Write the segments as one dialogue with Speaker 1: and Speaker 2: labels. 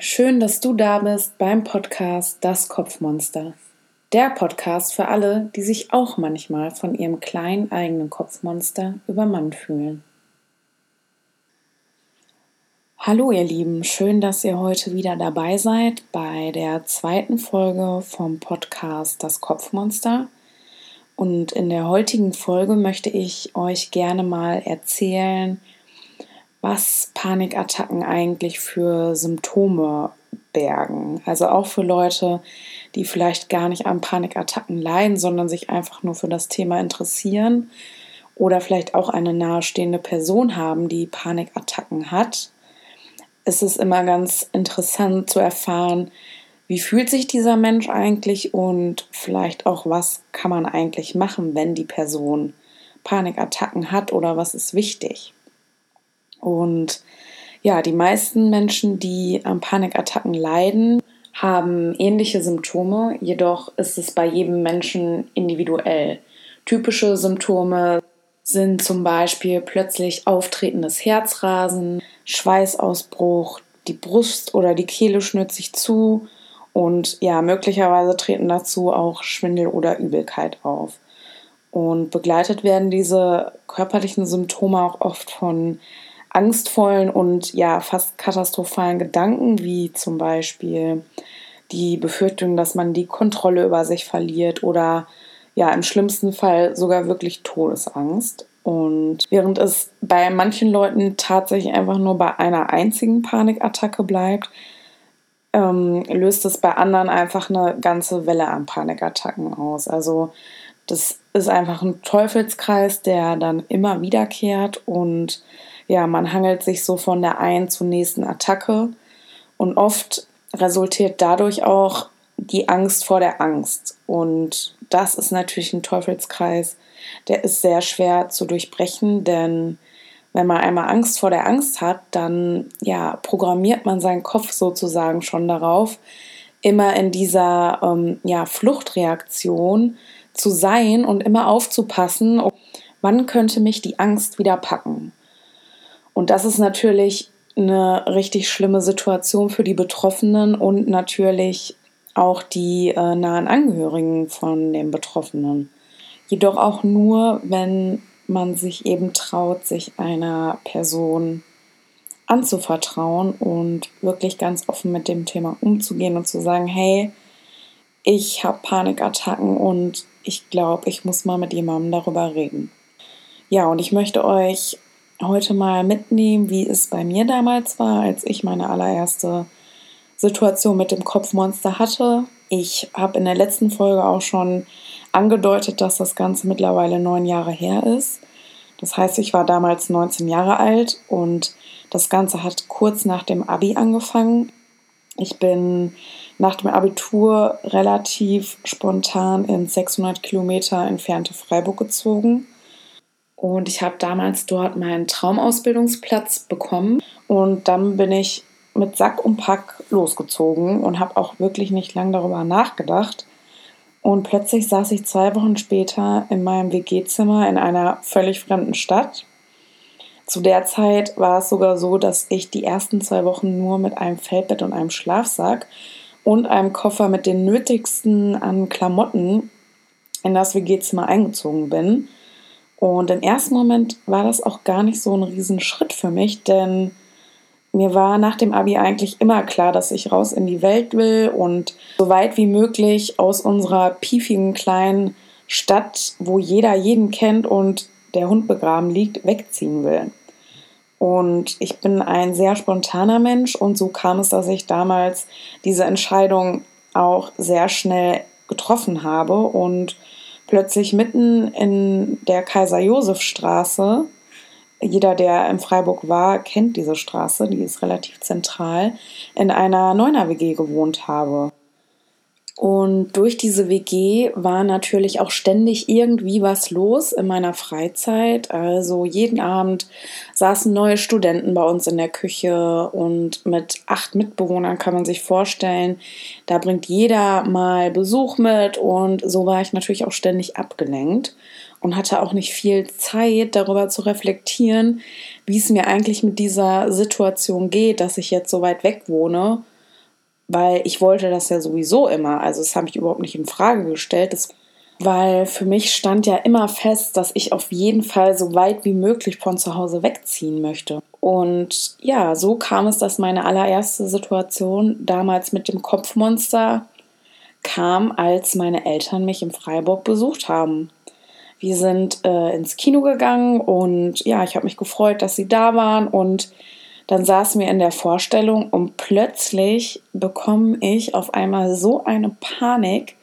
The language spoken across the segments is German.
Speaker 1: schön, dass du da bist beim Podcast Das Kopfmonster. Der Podcast für alle, die sich auch manchmal von ihrem kleinen eigenen Kopfmonster übermannt fühlen. Hallo ihr Lieben, schön, dass ihr heute wieder dabei seid bei der zweiten Folge vom Podcast Das Kopfmonster. Und in der heutigen Folge möchte ich euch gerne mal erzählen, was Panikattacken eigentlich für Symptome bergen. Also auch für Leute, die vielleicht gar nicht an Panikattacken leiden, sondern sich einfach nur für das Thema interessieren oder vielleicht auch eine nahestehende Person haben, die Panikattacken hat. Es ist immer ganz interessant zu erfahren, wie fühlt sich dieser Mensch eigentlich und vielleicht auch, was kann man eigentlich machen, wenn die Person Panikattacken hat oder was ist wichtig. Und ja, die meisten Menschen, die an Panikattacken leiden, haben ähnliche Symptome, jedoch ist es bei jedem Menschen individuell. Typische Symptome sind zum Beispiel plötzlich auftretendes Herzrasen, Schweißausbruch, die Brust oder die Kehle schnürt sich zu und ja, möglicherweise treten dazu auch Schwindel oder Übelkeit auf. Und begleitet werden diese körperlichen Symptome auch oft von angstvollen und ja fast katastrophalen Gedanken, wie zum Beispiel die Befürchtung, dass man die Kontrolle über sich verliert oder ja im schlimmsten Fall sogar wirklich Todesangst. Und während es bei manchen Leuten tatsächlich einfach nur bei einer einzigen Panikattacke bleibt, ähm, löst es bei anderen einfach eine ganze Welle an Panikattacken aus. Also das ist einfach ein Teufelskreis, der dann immer wiederkehrt und ja, man hangelt sich so von der einen zur nächsten Attacke und oft resultiert dadurch auch die Angst vor der Angst. Und das ist natürlich ein Teufelskreis, der ist sehr schwer zu durchbrechen, denn wenn man einmal Angst vor der Angst hat, dann ja, programmiert man seinen Kopf sozusagen schon darauf, immer in dieser ähm, ja, Fluchtreaktion zu sein und immer aufzupassen, wann könnte mich die Angst wieder packen. Und das ist natürlich eine richtig schlimme Situation für die Betroffenen und natürlich auch die äh, nahen Angehörigen von den Betroffenen. Jedoch auch nur, wenn man sich eben traut, sich einer Person anzuvertrauen und wirklich ganz offen mit dem Thema umzugehen und zu sagen, hey, ich habe Panikattacken und ich glaube, ich muss mal mit jemandem darüber reden. Ja, und ich möchte euch heute mal mitnehmen, wie es bei mir damals war, als ich meine allererste Situation mit dem Kopfmonster hatte. Ich habe in der letzten Folge auch schon angedeutet, dass das Ganze mittlerweile neun Jahre her ist. Das heißt, ich war damals 19 Jahre alt und das Ganze hat kurz nach dem Abi angefangen. Ich bin nach dem Abitur relativ spontan ins 600 Kilometer entfernte Freiburg gezogen und ich habe damals dort meinen Traumausbildungsplatz bekommen. Und dann bin ich mit Sack und Pack losgezogen und habe auch wirklich nicht lange darüber nachgedacht. Und plötzlich saß ich zwei Wochen später in meinem WG-Zimmer in einer völlig fremden Stadt. Zu der Zeit war es sogar so, dass ich die ersten zwei Wochen nur mit einem Feldbett und einem Schlafsack und einem Koffer mit den nötigsten an Klamotten in das WG-Zimmer eingezogen bin. Und im ersten Moment war das auch gar nicht so ein Riesenschritt für mich, denn mir war nach dem Abi eigentlich immer klar, dass ich raus in die Welt will und so weit wie möglich aus unserer piefigen kleinen Stadt, wo jeder jeden kennt und der Hund begraben liegt, wegziehen will. Und ich bin ein sehr spontaner Mensch und so kam es, dass ich damals diese Entscheidung auch sehr schnell getroffen habe und plötzlich mitten in der Kaiser-Josef-Straße, jeder, der in Freiburg war, kennt diese Straße, die ist relativ zentral, in einer Neuner-WG gewohnt habe. Und durch diese WG war natürlich auch ständig irgendwie was los in meiner Freizeit. Also jeden Abend saßen neue Studenten bei uns in der Küche und mit acht Mitbewohnern kann man sich vorstellen, da bringt jeder mal Besuch mit und so war ich natürlich auch ständig abgelenkt und hatte auch nicht viel Zeit darüber zu reflektieren, wie es mir eigentlich mit dieser Situation geht, dass ich jetzt so weit weg wohne weil ich wollte das ja sowieso immer. Also das habe ich überhaupt nicht in Frage gestellt. Das, weil für mich stand ja immer fest, dass ich auf jeden Fall so weit wie möglich von zu Hause wegziehen möchte. Und ja, so kam es, dass meine allererste Situation damals mit dem Kopfmonster kam, als meine Eltern mich in Freiburg besucht haben. Wir sind äh, ins Kino gegangen und ja, ich habe mich gefreut, dass sie da waren und dann saßen wir in der Vorstellung und plötzlich bekomme ich auf einmal so eine Panik.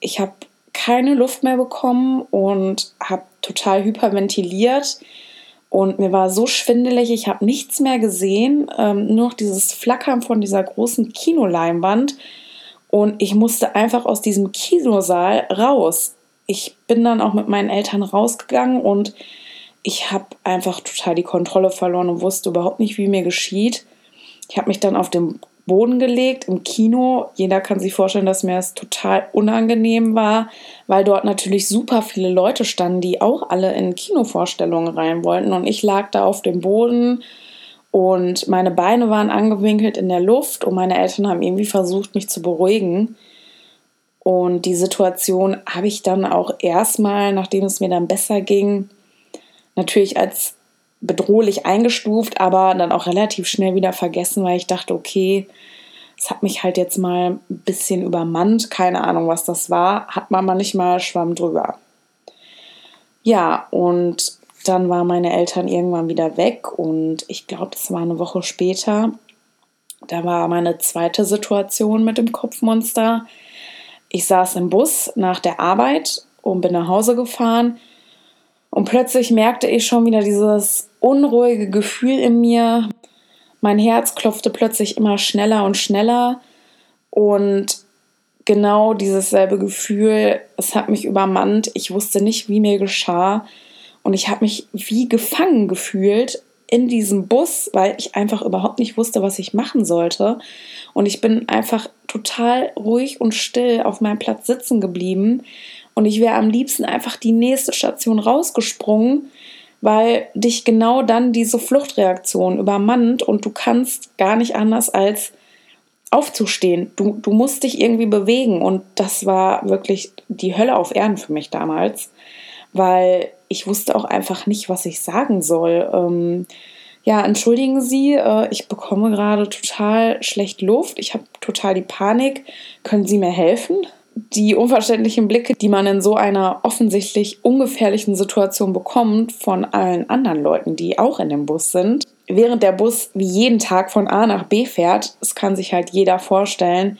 Speaker 1: Ich habe keine Luft mehr bekommen und habe total hyperventiliert und mir war so schwindelig, ich habe nichts mehr gesehen, ähm, nur noch dieses Flackern von dieser großen Kinoleinwand und ich musste einfach aus diesem Kinosaal raus. Ich bin dann auch mit meinen Eltern rausgegangen und ich habe einfach total die Kontrolle verloren und wusste überhaupt nicht, wie mir geschieht. Ich habe mich dann auf den Boden gelegt im Kino. Jeder kann sich vorstellen, dass mir das total unangenehm war, weil dort natürlich super viele Leute standen, die auch alle in Kinovorstellungen rein wollten. Und ich lag da auf dem Boden und meine Beine waren angewinkelt in der Luft und meine Eltern haben irgendwie versucht, mich zu beruhigen. Und die Situation habe ich dann auch erstmal, nachdem es mir dann besser ging, natürlich als bedrohlich eingestuft, aber dann auch relativ schnell wieder vergessen, weil ich dachte, okay, es hat mich halt jetzt mal ein bisschen übermannt. Keine Ahnung, was das war. Hat man mal nicht mal Schwamm drüber. Ja, und dann waren meine Eltern irgendwann wieder weg und ich glaube, das war eine Woche später. Da war meine zweite Situation mit dem Kopfmonster. Ich saß im Bus nach der Arbeit und bin nach Hause gefahren und plötzlich merkte ich schon wieder dieses unruhige Gefühl in mir. Mein Herz klopfte plötzlich immer schneller und schneller. Und genau dieses selbe Gefühl, es hat mich übermannt. Ich wusste nicht, wie mir geschah. Und ich habe mich wie gefangen gefühlt in diesem Bus, weil ich einfach überhaupt nicht wusste, was ich machen sollte. Und ich bin einfach total ruhig und still auf meinem Platz sitzen geblieben und ich wäre am liebsten einfach die nächste Station rausgesprungen, weil dich genau dann diese Fluchtreaktion übermannt und du kannst gar nicht anders als aufzustehen. Du, du musst dich irgendwie bewegen und das war wirklich die Hölle auf Erden für mich damals, weil ich wusste auch einfach nicht, was ich sagen soll. Ähm, ja, entschuldigen Sie, äh, ich bekomme gerade total schlecht Luft, ich habe total die Panik. Können Sie mir helfen? Die unverständlichen Blicke, die man in so einer offensichtlich ungefährlichen Situation bekommt von allen anderen Leuten, die auch in dem Bus sind. Während der Bus wie jeden Tag von A nach B fährt, es kann sich halt jeder vorstellen,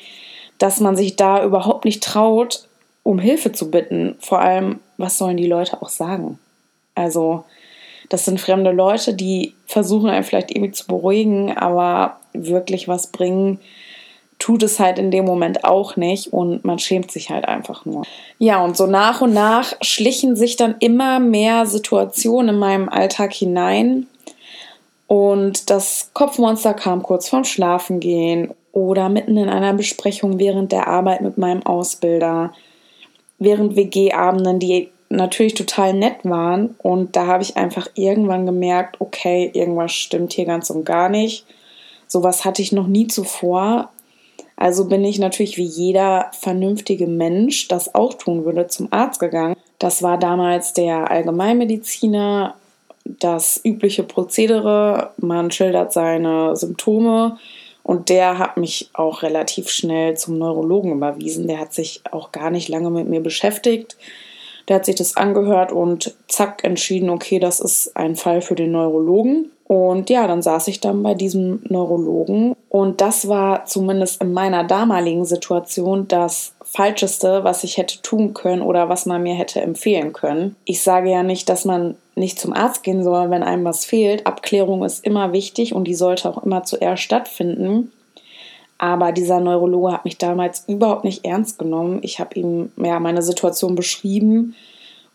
Speaker 1: dass man sich da überhaupt nicht traut, um Hilfe zu bitten. Vor allem, was sollen die Leute auch sagen? Also, das sind fremde Leute, die versuchen einen vielleicht irgendwie zu beruhigen, aber wirklich was bringen tut es halt in dem Moment auch nicht und man schämt sich halt einfach nur. Ja, und so nach und nach schlichen sich dann immer mehr Situationen in meinem Alltag hinein. Und das Kopfmonster kam kurz vorm Schlafengehen oder mitten in einer Besprechung während der Arbeit mit meinem Ausbilder, während WG-Abenden, die natürlich total nett waren. Und da habe ich einfach irgendwann gemerkt, okay, irgendwas stimmt hier ganz und gar nicht. Sowas hatte ich noch nie zuvor. Also bin ich natürlich wie jeder vernünftige Mensch das auch tun würde zum Arzt gegangen. Das war damals der Allgemeinmediziner, das übliche Prozedere. Man schildert seine Symptome und der hat mich auch relativ schnell zum Neurologen überwiesen. Der hat sich auch gar nicht lange mit mir beschäftigt. Der hat sich das angehört und zack entschieden, okay, das ist ein Fall für den Neurologen. Und ja, dann saß ich dann bei diesem Neurologen und das war zumindest in meiner damaligen Situation das Falscheste, was ich hätte tun können oder was man mir hätte empfehlen können. Ich sage ja nicht, dass man nicht zum Arzt gehen soll, wenn einem was fehlt. Abklärung ist immer wichtig und die sollte auch immer zuerst stattfinden. Aber dieser Neurologe hat mich damals überhaupt nicht ernst genommen. Ich habe ihm ja meine Situation beschrieben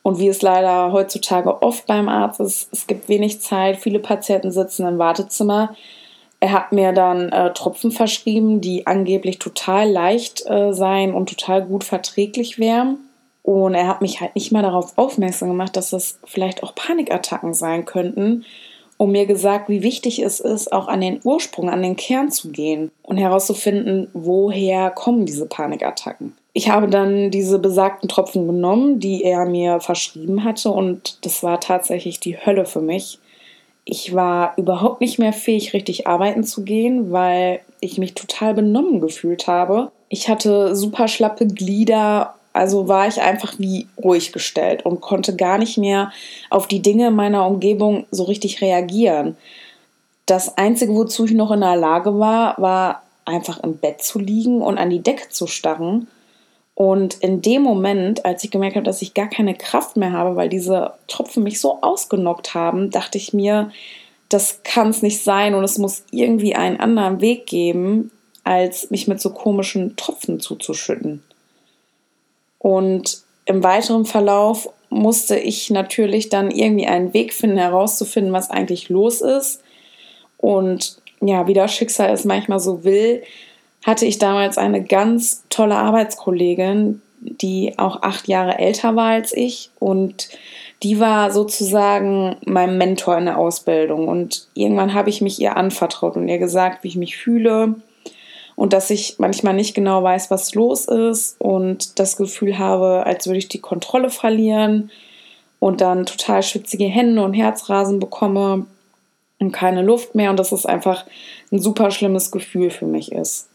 Speaker 1: und wie es leider heutzutage oft beim Arzt ist, es gibt wenig Zeit, viele Patienten sitzen im Wartezimmer. Er hat mir dann äh, Tropfen verschrieben, die angeblich total leicht äh, seien und total gut verträglich wären. Und er hat mich halt nicht mal darauf aufmerksam gemacht, dass das vielleicht auch Panikattacken sein könnten und mir gesagt, wie wichtig es ist, auch an den Ursprung, an den Kern zu gehen und herauszufinden, woher kommen diese Panikattacken. Ich habe dann diese besagten Tropfen genommen, die er mir verschrieben hatte und das war tatsächlich die Hölle für mich. Ich war überhaupt nicht mehr fähig, richtig arbeiten zu gehen, weil ich mich total benommen gefühlt habe. Ich hatte super schlappe Glieder also war ich einfach wie ruhig gestellt und konnte gar nicht mehr auf die Dinge meiner Umgebung so richtig reagieren. Das Einzige, wozu ich noch in der Lage war, war einfach im Bett zu liegen und an die Decke zu starren. Und in dem Moment, als ich gemerkt habe, dass ich gar keine Kraft mehr habe, weil diese Tropfen mich so ausgenockt haben, dachte ich mir, das kann es nicht sein und es muss irgendwie einen anderen Weg geben, als mich mit so komischen Tropfen zuzuschütten. Und im weiteren Verlauf musste ich natürlich dann irgendwie einen Weg finden, herauszufinden, was eigentlich los ist. Und ja, wie das Schicksal es manchmal so will, hatte ich damals eine ganz tolle Arbeitskollegin, die auch acht Jahre älter war als ich. Und die war sozusagen mein Mentor in der Ausbildung. Und irgendwann habe ich mich ihr anvertraut und ihr gesagt, wie ich mich fühle und dass ich manchmal nicht genau weiß, was los ist und das Gefühl habe, als würde ich die Kontrolle verlieren und dann total schwitzige Hände und Herzrasen bekomme und keine Luft mehr und dass es einfach ein super schlimmes Gefühl für mich ist.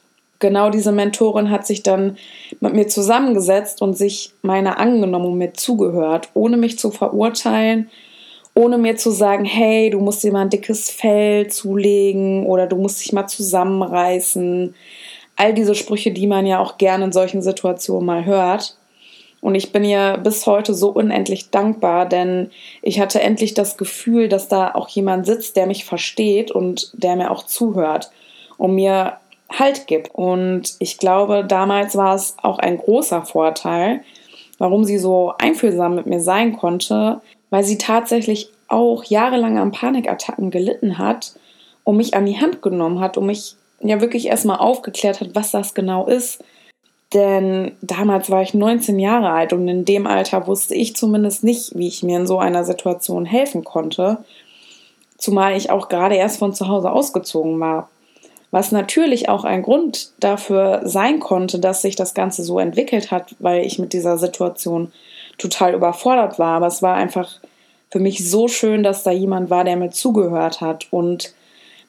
Speaker 1: Genau diese Mentorin hat sich dann mit mir zusammengesetzt und sich meiner angenommen und mir zugehört, ohne mich zu verurteilen, ohne mir zu sagen, hey, du musst dir mal ein dickes Fell zulegen oder du musst dich mal zusammenreißen. All diese Sprüche, die man ja auch gerne in solchen Situationen mal hört. Und ich bin ihr bis heute so unendlich dankbar, denn ich hatte endlich das Gefühl, dass da auch jemand sitzt, der mich versteht und der mir auch zuhört und mir Halt gibt. Und ich glaube, damals war es auch ein großer Vorteil, warum sie so einfühlsam mit mir sein konnte, weil sie tatsächlich auch jahrelang an Panikattacken gelitten hat und mich an die Hand genommen hat und mich ja wirklich erstmal aufgeklärt hat, was das genau ist. Denn damals war ich 19 Jahre alt und in dem Alter wusste ich zumindest nicht, wie ich mir in so einer Situation helfen konnte. Zumal ich auch gerade erst von zu Hause ausgezogen war. Was natürlich auch ein Grund dafür sein konnte, dass sich das Ganze so entwickelt hat, weil ich mit dieser Situation total überfordert war. Aber es war einfach für mich so schön, dass da jemand war, der mir zugehört hat. Und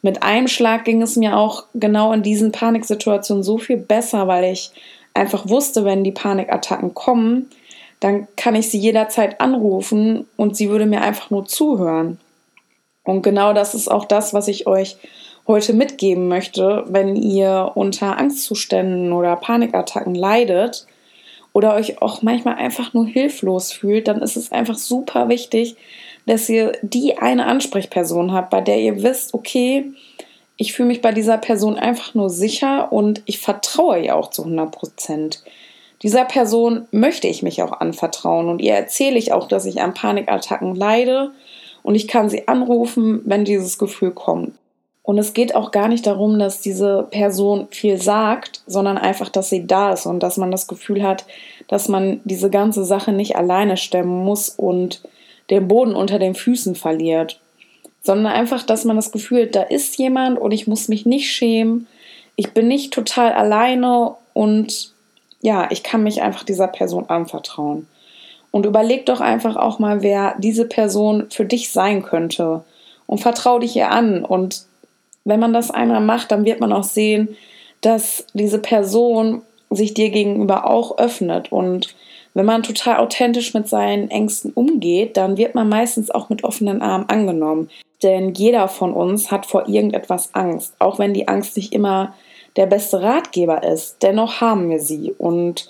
Speaker 1: mit einem Schlag ging es mir auch genau in diesen Paniksituationen so viel besser, weil ich einfach wusste, wenn die Panikattacken kommen, dann kann ich sie jederzeit anrufen und sie würde mir einfach nur zuhören. Und genau das ist auch das, was ich euch heute mitgeben möchte, wenn ihr unter Angstzuständen oder Panikattacken leidet oder euch auch manchmal einfach nur hilflos fühlt, dann ist es einfach super wichtig, dass ihr die eine Ansprechperson habt, bei der ihr wisst, okay, ich fühle mich bei dieser Person einfach nur sicher und ich vertraue ihr auch zu 100 Prozent. Dieser Person möchte ich mich auch anvertrauen und ihr erzähle ich auch, dass ich an Panikattacken leide und ich kann sie anrufen, wenn dieses Gefühl kommt. Und es geht auch gar nicht darum, dass diese Person viel sagt, sondern einfach, dass sie da ist und dass man das Gefühl hat, dass man diese ganze Sache nicht alleine stemmen muss und den Boden unter den Füßen verliert, sondern einfach, dass man das Gefühl hat, da ist jemand und ich muss mich nicht schämen, ich bin nicht total alleine und ja, ich kann mich einfach dieser Person anvertrauen. Und überleg doch einfach auch mal, wer diese Person für dich sein könnte und vertrau dich ihr an und wenn man das einmal macht, dann wird man auch sehen, dass diese Person sich dir gegenüber auch öffnet. Und wenn man total authentisch mit seinen Ängsten umgeht, dann wird man meistens auch mit offenen Armen angenommen. Denn jeder von uns hat vor irgendetwas Angst, auch wenn die Angst nicht immer der beste Ratgeber ist. Dennoch haben wir sie. Und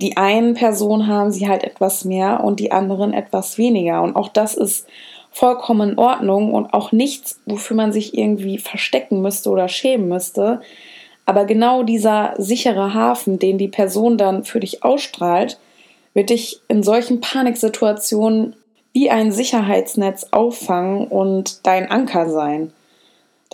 Speaker 1: die einen Personen haben sie halt etwas mehr und die anderen etwas weniger. Und auch das ist vollkommen in Ordnung und auch nichts, wofür man sich irgendwie verstecken müsste oder schämen müsste. Aber genau dieser sichere Hafen, den die Person dann für dich ausstrahlt, wird dich in solchen Paniksituationen wie ein Sicherheitsnetz auffangen und dein Anker sein.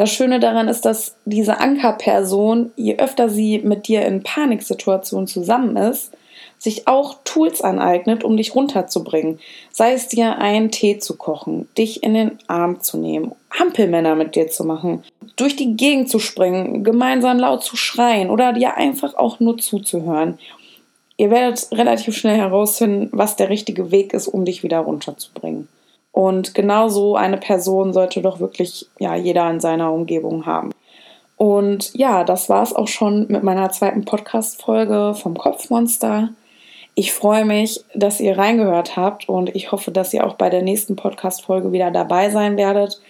Speaker 1: Das Schöne daran ist, dass diese Ankerperson, je öfter sie mit dir in Paniksituationen zusammen ist, sich auch Tools aneignet, um dich runterzubringen. Sei es dir einen Tee zu kochen, dich in den Arm zu nehmen Hampelmänner mit dir zu machen, durch die Gegend zu springen, gemeinsam laut zu schreien oder dir einfach auch nur zuzuhören. Ihr werdet relativ schnell herausfinden, was der richtige Weg ist, um dich wieder runterzubringen. Und genau so eine Person sollte doch wirklich ja, jeder in seiner Umgebung haben. Und ja, das war es auch schon mit meiner zweiten Podcast-Folge vom Kopfmonster. Ich freue mich, dass ihr reingehört habt und ich hoffe, dass ihr auch bei der nächsten Podcast-Folge wieder dabei sein werdet.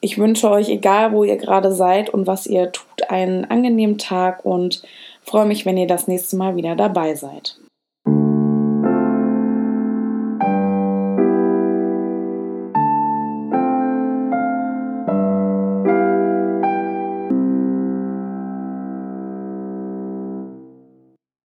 Speaker 1: Ich wünsche euch, egal wo ihr gerade seid und was ihr tut, einen angenehmen Tag und freue mich, wenn ihr das nächste Mal wieder dabei seid.